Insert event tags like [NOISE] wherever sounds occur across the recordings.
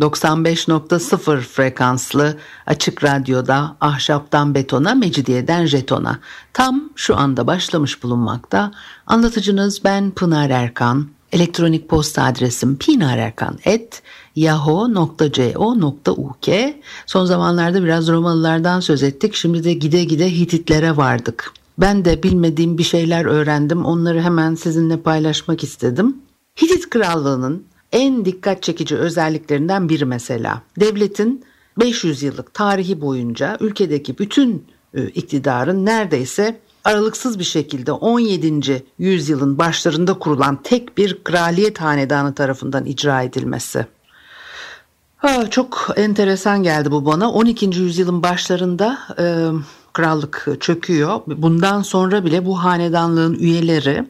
95.0 frekanslı açık radyoda ahşaptan betona, mecidiyeden jetona tam şu anda başlamış bulunmakta. Anlatıcınız ben Pınar Erkan. Elektronik posta adresim pinarerkan.yahoo.co.uk Son zamanlarda biraz Romalılardan söz ettik. Şimdi de gide gide Hititlere vardık. Ben de bilmediğim bir şeyler öğrendim. Onları hemen sizinle paylaşmak istedim. Hitit Krallığı'nın en dikkat çekici özelliklerinden biri mesela. Devletin 500 yıllık tarihi boyunca ülkedeki bütün e, iktidarın neredeyse aralıksız bir şekilde 17. yüzyılın başlarında kurulan tek bir kraliyet hanedanı tarafından icra edilmesi. Ha, çok enteresan geldi bu bana. 12. yüzyılın başlarında e, krallık çöküyor. Bundan sonra bile bu hanedanlığın üyeleri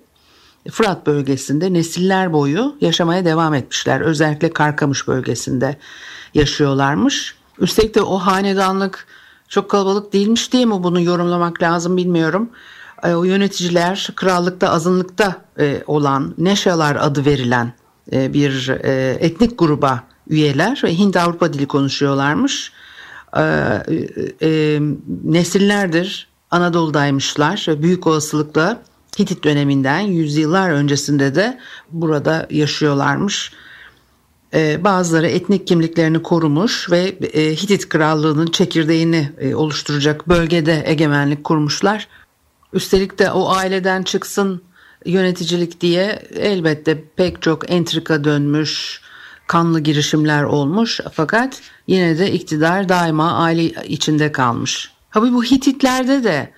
Fırat bölgesinde nesiller boyu yaşamaya devam etmişler. Özellikle Karkamış bölgesinde yaşıyorlarmış. Üstelik de o hanedanlık çok kalabalık değilmiş diye mi bunu yorumlamak lazım bilmiyorum. E, o yöneticiler krallıkta azınlıkta e, olan Neşalar adı verilen e, bir etnik gruba üyeler ve Hint Avrupa dili konuşuyorlarmış. Nesillerdir Anadolu'daymışlar ve büyük olasılıkla Hitit döneminden yüzyıllar öncesinde de burada yaşıyorlarmış. Ee, bazıları etnik kimliklerini korumuş ve e, Hitit krallığının çekirdeğini e, oluşturacak bölgede egemenlik kurmuşlar. Üstelik de o aileden çıksın yöneticilik diye elbette pek çok entrika dönmüş, kanlı girişimler olmuş fakat yine de iktidar daima aile içinde kalmış. Tabi bu Hititlerde de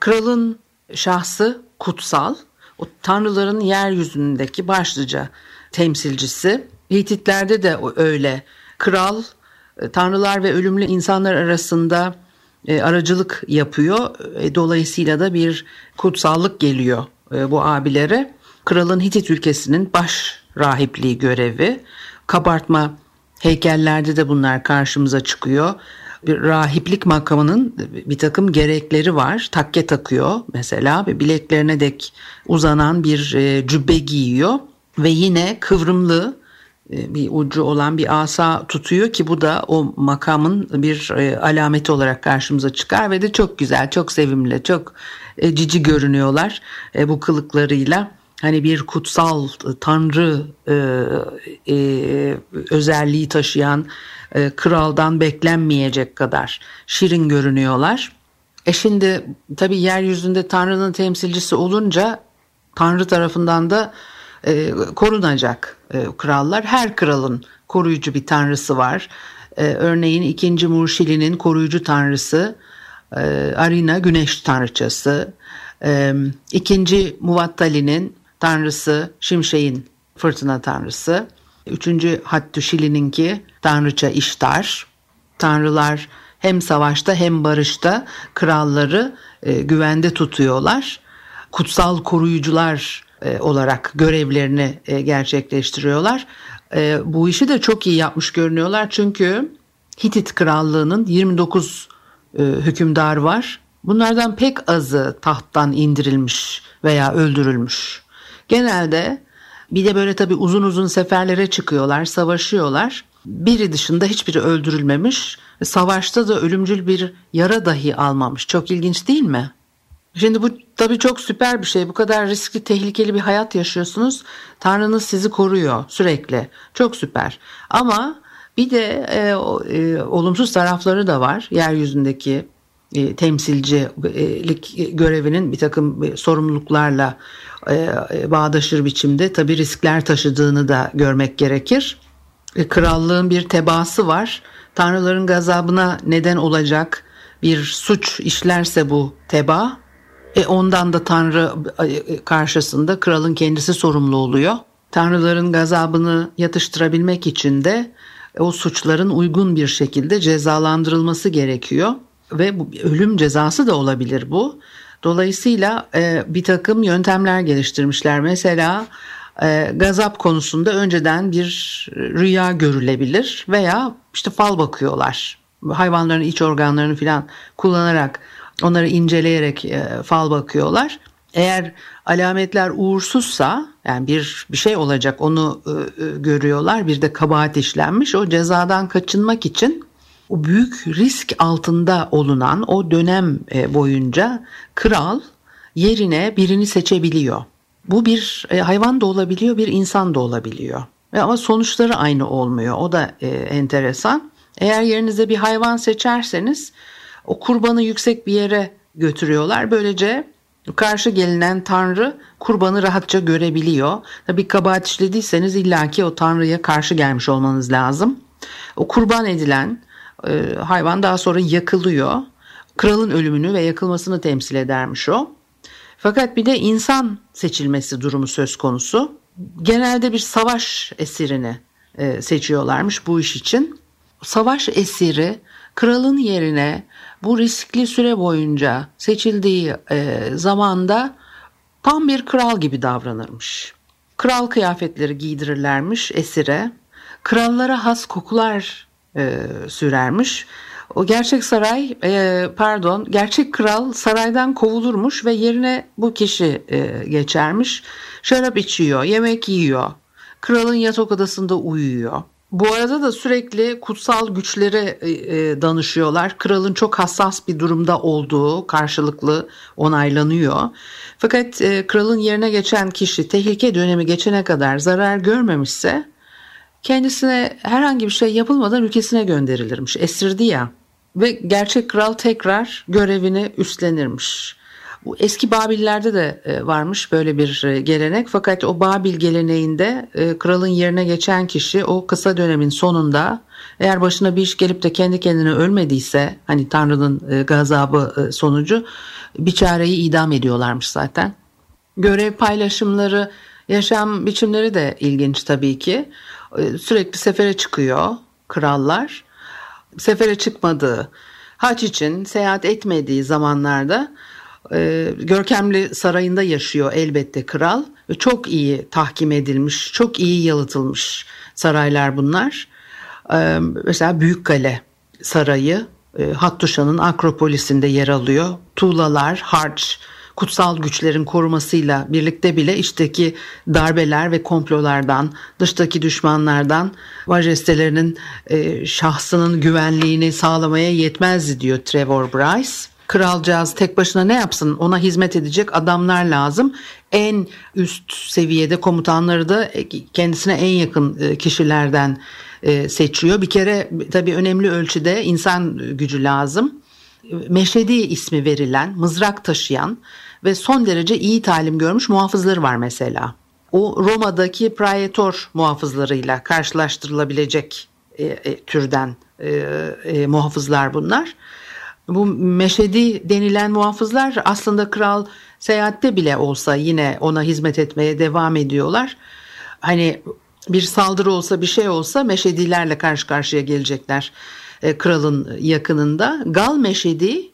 kralın şahsı kutsal, o tanrıların yeryüzündeki başlıca temsilcisi. Hititlerde de öyle. Kral, e, tanrılar ve ölümlü insanlar arasında e, aracılık yapıyor. E, dolayısıyla da bir kutsallık geliyor bu abilere. Kralın Hitit ülkesinin baş rahipliği görevi. Kabartma heykellerde de bunlar karşımıza çıkıyor bir rahiplik makamının bir takım gerekleri var. Takke takıyor mesela ve bileklerine dek uzanan bir e, cübbe giyiyor ve yine kıvrımlı e, bir ucu olan bir asa tutuyor ki bu da o makamın bir e, alameti olarak karşımıza çıkar ve de çok güzel, çok sevimli, çok cici görünüyorlar bu kılıklarıyla. Hani bir kutsal tanrı özelliği taşıyan e, kraldan beklenmeyecek kadar şirin görünüyorlar. E şimdi tabii yeryüzünde Tanrı'nın temsilcisi olunca Tanrı tarafından da e, korunacak e, krallar. Her kralın koruyucu bir tanrısı var. E, örneğin 2. Murşili'nin koruyucu tanrısı e, Arina güneş tanrıçası. E, 2. Muvattali'nin tanrısı Şimşek'in fırtına tanrısı. Üçüncü Hattuşili'ninki Tanrıça İştar. Tanrılar hem savaşta hem barışta kralları e, güvende tutuyorlar. Kutsal koruyucular e, olarak görevlerini e, gerçekleştiriyorlar. E, bu işi de çok iyi yapmış görünüyorlar çünkü Hitit krallığının 29 e, hükümdar var. Bunlardan pek azı tahttan indirilmiş veya öldürülmüş. Genelde bir de böyle tabii uzun uzun seferlere çıkıyorlar, savaşıyorlar. Biri dışında hiçbiri öldürülmemiş. Savaşta da ölümcül bir yara dahi almamış. Çok ilginç değil mi? Şimdi bu tabii çok süper bir şey. Bu kadar riskli, tehlikeli bir hayat yaşıyorsunuz. Tanrınız sizi koruyor sürekli. Çok süper. Ama bir de e, e, olumsuz tarafları da var. Yeryüzündeki e, temsilcilik görevinin bir takım e, sorumluluklarla e, bağdaşır biçimde tabi riskler taşıdığını da görmek gerekir. Krallığın bir tebaası var. Tanrıların gazabına neden olacak bir suç işlerse bu teba, e ondan da Tanrı karşısında kralın kendisi sorumlu oluyor. Tanrıların gazabını yatıştırabilmek için de o suçların uygun bir şekilde cezalandırılması gerekiyor ve bu, ölüm cezası da olabilir bu. Dolayısıyla e, bir takım yöntemler geliştirmişler. Mesela e, gazap konusunda önceden bir rüya görülebilir veya işte fal bakıyorlar. Hayvanların iç organlarını falan kullanarak onları inceleyerek e, fal bakıyorlar. Eğer alametler uğursuzsa yani bir bir şey olacak onu e, görüyorlar. Bir de kabahat işlenmiş. O cezadan kaçınmak için o büyük risk altında olunan o dönem boyunca kral yerine birini seçebiliyor. Bu bir e, hayvan da olabiliyor, bir insan da olabiliyor. Ama sonuçları aynı olmuyor. O da e, enteresan. Eğer yerinize bir hayvan seçerseniz o kurbanı yüksek bir yere götürüyorlar. Böylece karşı gelinen tanrı kurbanı rahatça görebiliyor. Tabi kabahat işlediyseniz illaki o tanrıya karşı gelmiş olmanız lazım. O kurban edilen e, hayvan daha sonra yakılıyor. Kralın ölümünü ve yakılmasını temsil edermiş o. Fakat bir de insan seçilmesi durumu söz konusu. Genelde bir savaş esirini e, seçiyorlarmış bu iş için. Savaş esiri kralın yerine bu riskli süre boyunca seçildiği e, zamanda tam bir kral gibi davranırmış. Kral kıyafetleri giydirirlermiş esire. Krallara has kokular e, sürermiş. O gerçek saray e, pardon gerçek kral saraydan kovulurmuş ve yerine bu kişi e, geçermiş. Şarap içiyor, yemek yiyor. Kralın yatak odasında uyuyor. Bu arada da sürekli kutsal güçlere e, e, danışıyorlar. Kralın çok hassas bir durumda olduğu karşılıklı onaylanıyor. Fakat e, kralın yerine geçen kişi tehlike dönemi geçene kadar zarar görmemişse kendisine herhangi bir şey yapılmadan ülkesine gönderilirmiş. Esirdi ya ve gerçek kral tekrar görevini üstlenirmiş. Bu eski Babillerde de e, varmış böyle bir e, gelenek fakat o Babil geleneğinde e, kralın yerine geçen kişi o kısa dönemin sonunda eğer başına bir iş gelip de kendi kendine ölmediyse hani Tanrı'nın gazabı sonucu bir çareyi idam ediyorlarmış zaten. Görev paylaşımları, yaşam biçimleri de ilginç tabii ki. Sürekli sefere çıkıyor krallar. Sefere çıkmadığı, haç için seyahat etmediği zamanlarda e, görkemli sarayında yaşıyor elbette kral. Çok iyi tahkim edilmiş, çok iyi yalıtılmış saraylar bunlar. E, mesela Büyükkale Sarayı e, Hattuşa'nın Akropolis'inde yer alıyor. Tuğlalar, harç, kutsal güçlerin korumasıyla birlikte bile içteki darbeler ve komplolardan, dıştaki düşmanlardan majestelerinin e, şahsının güvenliğini sağlamaya yetmezdi diyor Trevor Bryce. Kralcağız tek başına ne yapsın ona hizmet edecek adamlar lazım. En üst seviyede komutanları da kendisine en yakın e, kişilerden e, seçiyor. Bir kere tabii önemli ölçüde insan gücü lazım. Meşedi ismi verilen, mızrak taşıyan ve son derece iyi talim görmüş muhafızları var mesela. O Roma'daki praetor muhafızlarıyla karşılaştırılabilecek e, e, türden e, e, muhafızlar bunlar. Bu meşedi denilen muhafızlar aslında kral seyahatte bile olsa yine ona hizmet etmeye devam ediyorlar. Hani bir saldırı olsa bir şey olsa meşedilerle karşı karşıya gelecekler e, kralın yakınında. Gal meşedi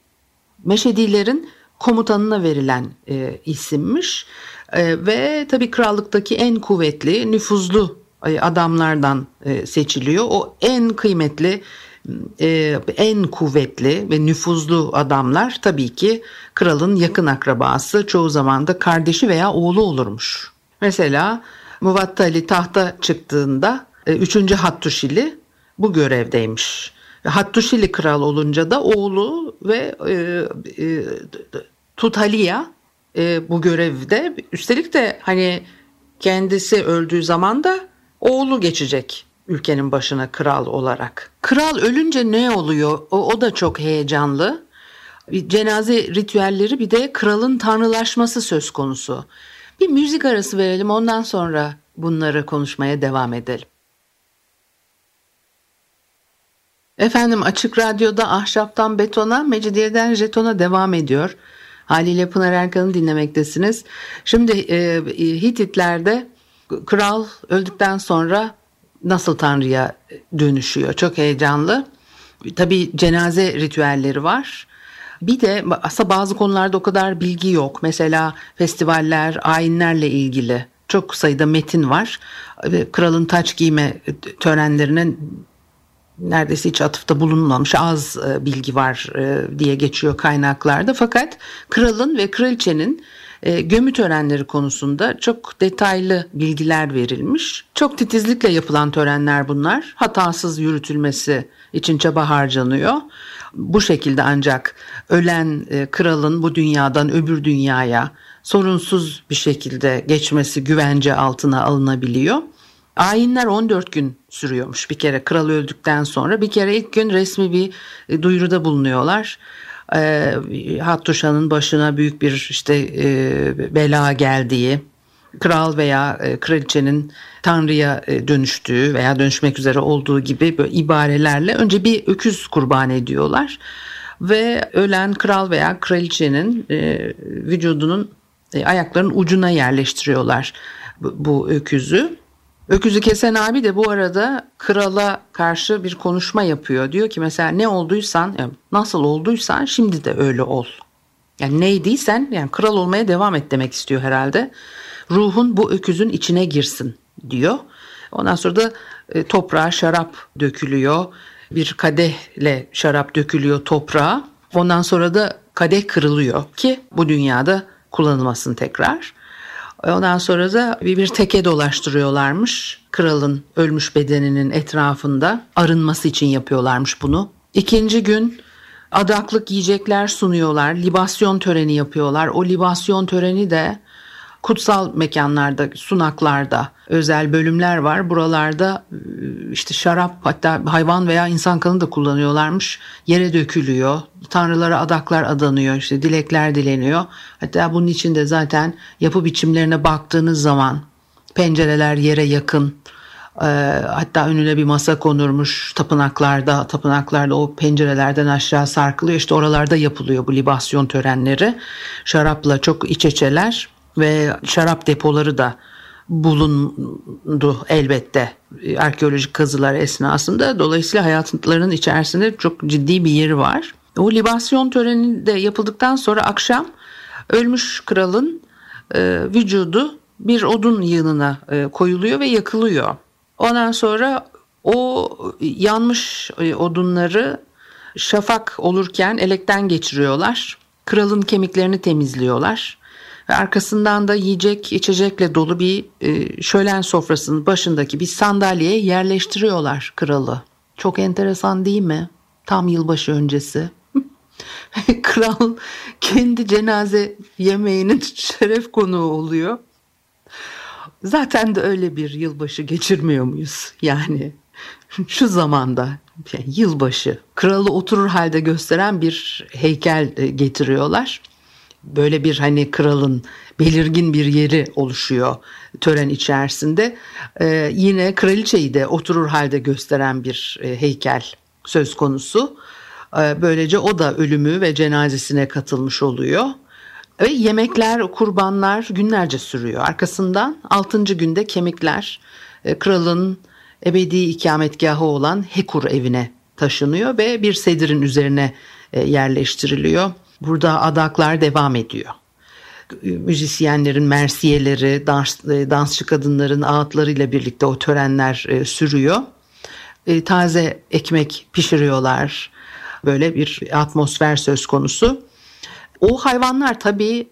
meşedilerin komutanına verilen e, isimmiş e, ve tabi krallıktaki en kuvvetli nüfuzlu e, adamlardan e, seçiliyor. O en kıymetli e, en kuvvetli ve nüfuzlu adamlar tabii ki kralın yakın akrabası çoğu zaman da kardeşi veya oğlu olurmuş. Mesela Muvattali tahta çıktığında 3. E, Hattuşili bu görevdeymiş. Hattuşili kral olunca da oğlu ve e, e, Tutaliya e, bu görevde. Üstelik de hani kendisi öldüğü zaman da oğlu geçecek ülkenin başına kral olarak. Kral ölünce ne oluyor? O, o da çok heyecanlı. Cenaze ritüelleri bir de kralın tanrılaşması söz konusu. Bir müzik arası verelim ondan sonra bunları konuşmaya devam edelim. Efendim Açık Radyo'da Ahşaptan Betona, Mecidiyeden Jeton'a devam ediyor. Haliyle Pınar Erkan'ı dinlemektesiniz. Şimdi e, Hititler'de kral öldükten sonra nasıl Tanrı'ya dönüşüyor. Çok heyecanlı. Tabii cenaze ritüelleri var. Bir de aslında bazı konularda o kadar bilgi yok. Mesela festivaller, ayinlerle ilgili çok sayıda metin var. Kralın taç giyme törenlerinin neredeyse hiç atıfta bulunmamış az e, bilgi var e, diye geçiyor kaynaklarda. Fakat kralın ve kraliçenin e, gömü törenleri konusunda çok detaylı bilgiler verilmiş. Çok titizlikle yapılan törenler bunlar. Hatasız yürütülmesi için çaba harcanıyor. Bu şekilde ancak ölen kralın bu dünyadan öbür dünyaya sorunsuz bir şekilde geçmesi güvence altına alınabiliyor. Ayinler 14 gün sürüyormuş bir kere kral öldükten sonra. Bir kere ilk gün resmi bir e, duyuruda bulunuyorlar. E, Hattuşa'nın başına büyük bir işte e, bela geldiği, kral veya e, kraliçenin tanrıya e, dönüştüğü veya dönüşmek üzere olduğu gibi böyle ibarelerle önce bir öküz kurban ediyorlar ve ölen kral veya kraliçenin e, vücudunun e, ayaklarının ucuna yerleştiriyorlar bu, bu öküzü. Öküzü kesen abi de bu arada krala karşı bir konuşma yapıyor. Diyor ki mesela ne olduysan, nasıl olduysan şimdi de öyle ol. Yani neydiysen yani kral olmaya devam et demek istiyor herhalde. Ruhun bu öküzün içine girsin diyor. Ondan sonra da e, toprağa şarap dökülüyor. Bir kadehle şarap dökülüyor toprağa. Ondan sonra da kadeh kırılıyor ki bu dünyada kullanılmasın tekrar. Ondan sonra da bir, bir teke dolaştırıyorlarmış. Kralın ölmüş bedeninin etrafında arınması için yapıyorlarmış bunu. İkinci gün adaklık yiyecekler sunuyorlar. Libasyon töreni yapıyorlar. O libasyon töreni de kutsal mekanlarda, sunaklarda özel bölümler var. Buralarda e, işte şarap hatta hayvan veya insan kanı da kullanıyorlarmış. Yere dökülüyor. Tanrılara adaklar adanıyor. işte dilekler dileniyor. Hatta bunun içinde zaten yapı biçimlerine baktığınız zaman pencereler yere yakın. E, hatta önüne bir masa konurmuş tapınaklarda tapınaklarda o pencerelerden aşağı sarkılıyor işte oralarda yapılıyor bu libasyon törenleri şarapla çok iç içeler ve şarap depoları da bulundu elbette arkeolojik kazılar esnasında. Dolayısıyla hayatlarının içerisinde çok ciddi bir yeri var. O libasyon töreni de yapıldıktan sonra akşam ölmüş kralın e, vücudu bir odun yığınına e, koyuluyor ve yakılıyor. Ondan sonra o yanmış e, odunları şafak olurken elekten geçiriyorlar. Kralın kemiklerini temizliyorlar ve arkasından da yiyecek içecekle dolu bir e, şölen sofrasının başındaki bir sandalyeye yerleştiriyorlar kralı. Çok enteresan değil mi? Tam yılbaşı öncesi. [LAUGHS] Kral kendi cenaze yemeğinin şeref konuğu oluyor. Zaten de öyle bir yılbaşı geçirmiyor muyuz? Yani şu zamanda yani yılbaşı kralı oturur halde gösteren bir heykel e, getiriyorlar böyle bir hani kralın belirgin bir yeri oluşuyor tören içerisinde. Ee, yine kraliçeyi de oturur halde gösteren bir e, heykel söz konusu. Ee, böylece o da ölümü ve cenazesine katılmış oluyor. Ve yemekler, kurbanlar günlerce sürüyor. Arkasından 6. günde kemikler e, kralın ebedi ikametgahı olan Hekur evine taşınıyor ve bir sedirin üzerine e, yerleştiriliyor. Burada adaklar devam ediyor. Müzisyenlerin mersiyeleri, dans, e, dansçı kadınların ağıtlarıyla birlikte o törenler e, sürüyor. E, taze ekmek pişiriyorlar. Böyle bir atmosfer söz konusu. O hayvanlar tabii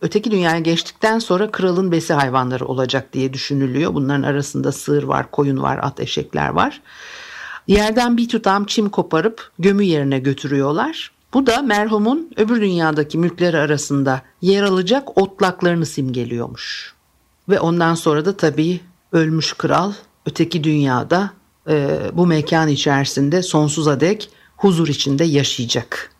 öteki dünyaya geçtikten sonra kralın besi hayvanları olacak diye düşünülüyor. Bunların arasında sığır var, koyun var, at eşekler var. Yerden bir tutam çim koparıp gömü yerine götürüyorlar. Bu da merhumun öbür dünyadaki mülkleri arasında yer alacak otlaklarını simgeliyormuş. Ve ondan sonra da tabii ölmüş kral öteki dünyada e, bu mekan içerisinde sonsuza dek huzur içinde yaşayacak.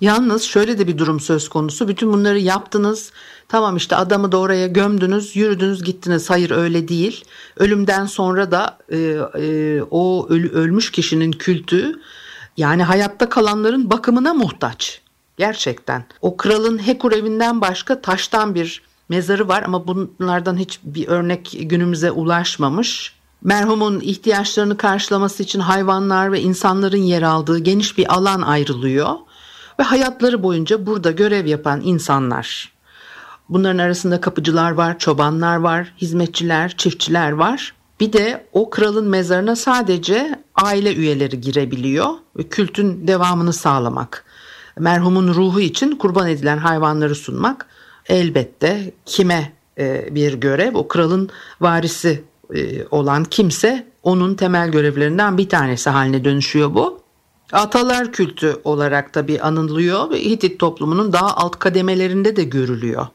Yalnız şöyle de bir durum söz konusu. Bütün bunları yaptınız. Tamam işte adamı da oraya gömdünüz, yürüdünüz, gittiniz. Hayır öyle değil. Ölümden sonra da e, e, o öl, ölmüş kişinin kültü yani hayatta kalanların bakımına muhtaç. Gerçekten. O kralın Hekur evinden başka taştan bir mezarı var ama bunlardan hiç bir örnek günümüze ulaşmamış. Merhumun ihtiyaçlarını karşılaması için hayvanlar ve insanların yer aldığı geniş bir alan ayrılıyor ve hayatları boyunca burada görev yapan insanlar. Bunların arasında kapıcılar var, çobanlar var, hizmetçiler, çiftçiler var. Bir de o kralın mezarına sadece aile üyeleri girebiliyor ve kültün devamını sağlamak. Merhumun ruhu için kurban edilen hayvanları sunmak elbette kime e, bir görev? O kralın varisi e, olan kimse onun temel görevlerinden bir tanesi haline dönüşüyor bu. Atalar kültü olarak da bir anılıyor ve Hitit toplumunun daha alt kademelerinde de görülüyor.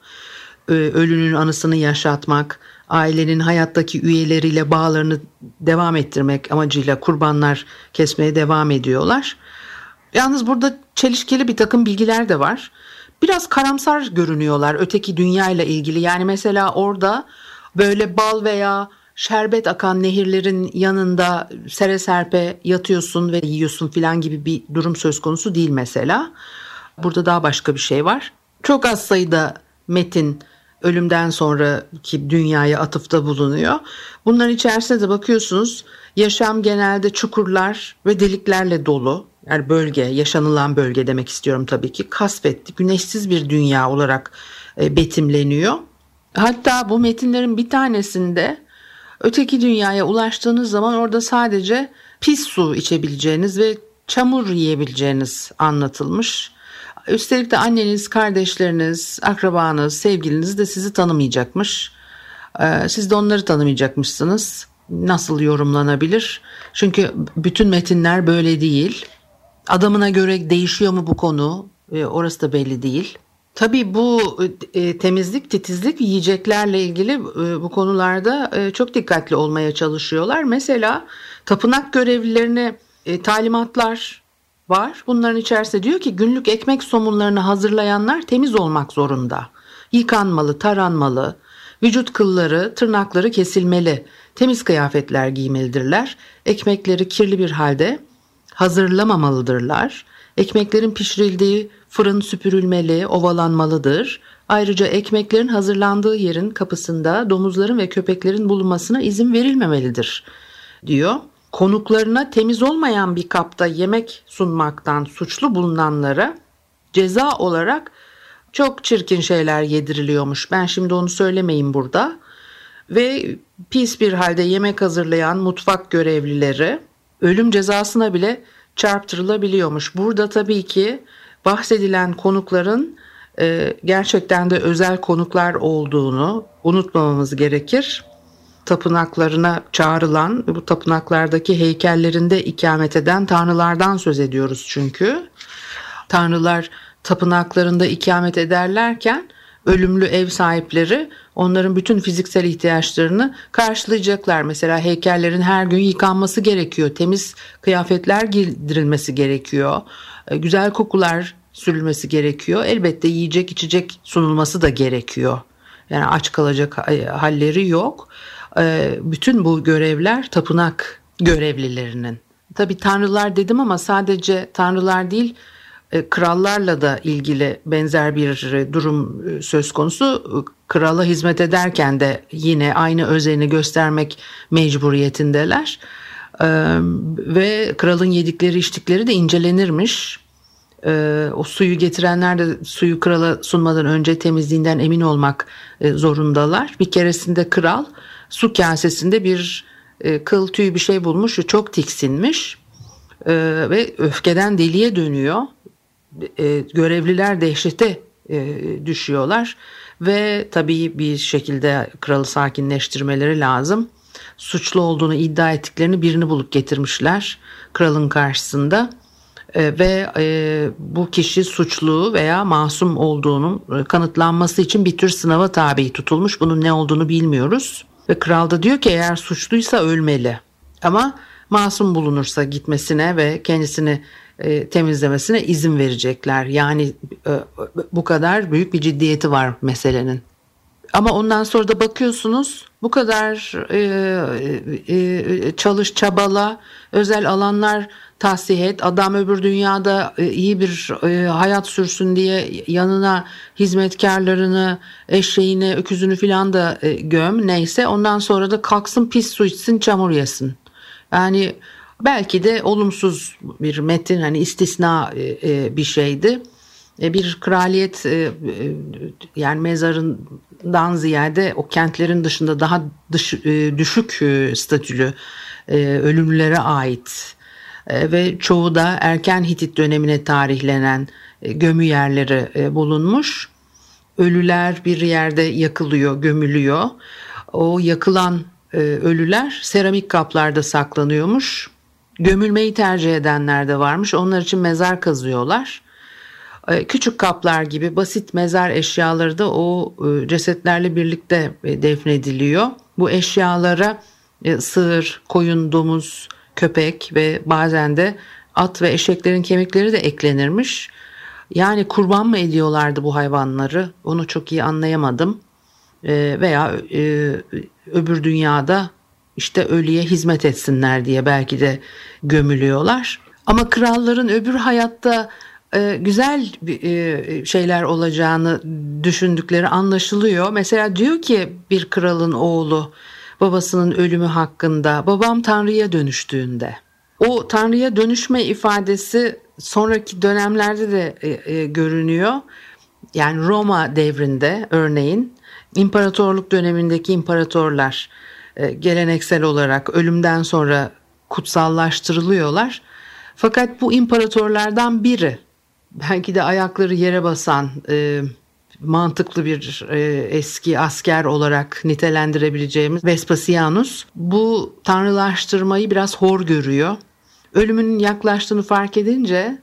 E, ölünün anısını yaşatmak, ailenin hayattaki üyeleriyle bağlarını devam ettirmek amacıyla kurbanlar kesmeye devam ediyorlar. Yalnız burada çelişkili bir takım bilgiler de var. Biraz karamsar görünüyorlar öteki dünya ile ilgili. Yani mesela orada böyle bal veya şerbet akan nehirlerin yanında sere serpe yatıyorsun ve yiyorsun filan gibi bir durum söz konusu değil mesela. Burada daha başka bir şey var. Çok az sayıda metin ölümden sonraki dünyaya atıfta bulunuyor. Bunların içerisinde de bakıyorsunuz yaşam genelde çukurlar ve deliklerle dolu. Yani bölge, yaşanılan bölge demek istiyorum tabii ki. Kasvetli, güneşsiz bir dünya olarak e, betimleniyor. Hatta bu metinlerin bir tanesinde öteki dünyaya ulaştığınız zaman orada sadece pis su içebileceğiniz ve çamur yiyebileceğiniz anlatılmış. Üstelik de anneniz, kardeşleriniz, akrabanız, sevgiliniz de sizi tanımayacakmış. Ee, siz de onları tanımayacakmışsınız. Nasıl yorumlanabilir? Çünkü bütün metinler böyle değil. Adamına göre değişiyor mu bu konu? Ee, orası da belli değil. Tabii bu e, temizlik, titizlik, yiyeceklerle ilgili e, bu konularda e, çok dikkatli olmaya çalışıyorlar. Mesela tapınak görevlilerine e, talimatlar var. Bunların içerisinde diyor ki günlük ekmek somunlarını hazırlayanlar temiz olmak zorunda. Yıkanmalı, taranmalı, vücut kılları, tırnakları kesilmeli, temiz kıyafetler giymelidirler. Ekmekleri kirli bir halde hazırlamamalıdırlar. Ekmeklerin pişirildiği fırın süpürülmeli, ovalanmalıdır. Ayrıca ekmeklerin hazırlandığı yerin kapısında domuzların ve köpeklerin bulunmasına izin verilmemelidir diyor. Konuklarına temiz olmayan bir kapta yemek sunmaktan suçlu bulunanlara ceza olarak çok çirkin şeyler yediriliyormuş. Ben şimdi onu söylemeyeyim burada. Ve pis bir halde yemek hazırlayan mutfak görevlileri ölüm cezasına bile çarptırılabiliyormuş. Burada tabii ki bahsedilen konukların e, gerçekten de özel konuklar olduğunu unutmamamız gerekir. Tapınaklarına çağrılan bu tapınaklardaki heykellerinde ikamet eden tanrılardan söz ediyoruz çünkü. Tanrılar tapınaklarında ikamet ederlerken ölümlü ev sahipleri onların bütün fiziksel ihtiyaçlarını karşılayacaklar. Mesela heykellerin her gün yıkanması gerekiyor. Temiz kıyafetler giydirilmesi gerekiyor. E, güzel kokular sürülmesi gerekiyor. Elbette yiyecek içecek sunulması da gerekiyor. Yani aç kalacak halleri yok. E, bütün bu görevler tapınak görevlilerinin. Tabi tanrılar dedim ama sadece tanrılar değil e, krallarla da ilgili benzer bir durum söz konusu. Krala hizmet ederken de yine aynı özeni göstermek mecburiyetindeler. Ve kralın yedikleri içtikleri de incelenirmiş e, o suyu getirenler de suyu krala sunmadan önce temizliğinden emin olmak e, zorundalar. Bir keresinde kral su kasesinde bir e, kıl tüy bir şey bulmuş ve çok tiksinmiş e, ve öfkeden deliye dönüyor. E, görevliler dehşete e, düşüyorlar ve tabii bir şekilde kralı sakinleştirmeleri lazım. Suçlu olduğunu iddia ettiklerini birini bulup getirmişler kralın karşısında e, ve e, bu kişi suçlu veya masum olduğunun e, kanıtlanması için bir tür sınava tabi tutulmuş. Bunun ne olduğunu bilmiyoruz. Ve kral da diyor ki eğer suçluysa ölmeli. Ama masum bulunursa gitmesine ve kendisini e, temizlemesine izin verecekler. Yani e, bu kadar büyük bir ciddiyeti var meselenin. Ama ondan sonra da bakıyorsunuz bu kadar e, e, çalış çabala özel alanlar tahsih et. Adam öbür dünyada e, iyi bir e, hayat sürsün diye yanına hizmetkarlarını eşeğini öküzünü filan da e, göm. Neyse ondan sonra da kalksın pis su içsin çamur yesin. Yani belki de olumsuz bir metin hani istisna bir şeydi. Bir kraliyet yani mezarından ziyade o kentlerin dışında daha dış, düşük statülü ölümlülere ait ve çoğu da erken Hitit dönemine tarihlenen gömü yerleri bulunmuş. Ölüler bir yerde yakılıyor, gömülüyor. O yakılan ölüler seramik kaplarda saklanıyormuş. Gömülmeyi tercih edenler de varmış. Onlar için mezar kazıyorlar. E, küçük kaplar gibi basit mezar eşyaları da o e, cesetlerle birlikte e, defnediliyor. Bu eşyalara sığır, koyun, domuz, köpek ve bazen de at ve eşeklerin kemikleri de eklenirmiş. Yani kurban mı ediyorlardı bu hayvanları? Onu çok iyi anlayamadım. Veya öbür dünyada işte ölüye hizmet etsinler diye belki de gömülüyorlar. Ama kralların öbür hayatta e, güzel e, şeyler olacağını düşündükleri anlaşılıyor. Mesela diyor ki bir kralın oğlu babasının ölümü hakkında babam Tanrı'ya dönüştüğünde. O Tanrı'ya dönüşme ifadesi sonraki dönemlerde de e, görünüyor. Yani Roma devrinde örneğin imparatorluk dönemindeki imparatorlar geleneksel olarak ölümden sonra kutsallaştırılıyorlar. Fakat bu imparatorlardan biri belki de ayakları yere basan e, mantıklı bir e, eski asker olarak nitelendirebileceğimiz Vespasianus bu tanrılaştırmayı biraz hor görüyor. Ölümünün yaklaştığını fark edince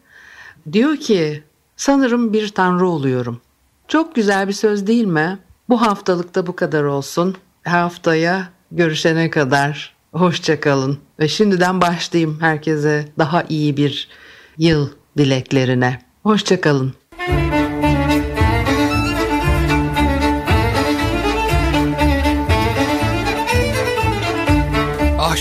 diyor ki sanırım bir tanrı oluyorum. Çok güzel bir söz değil mi? Bu haftalıkta bu kadar olsun. Haftaya görüşene kadar hoşçakalın. Ve şimdiden başlayayım herkese daha iyi bir yıl dileklerine. Hoşçakalın.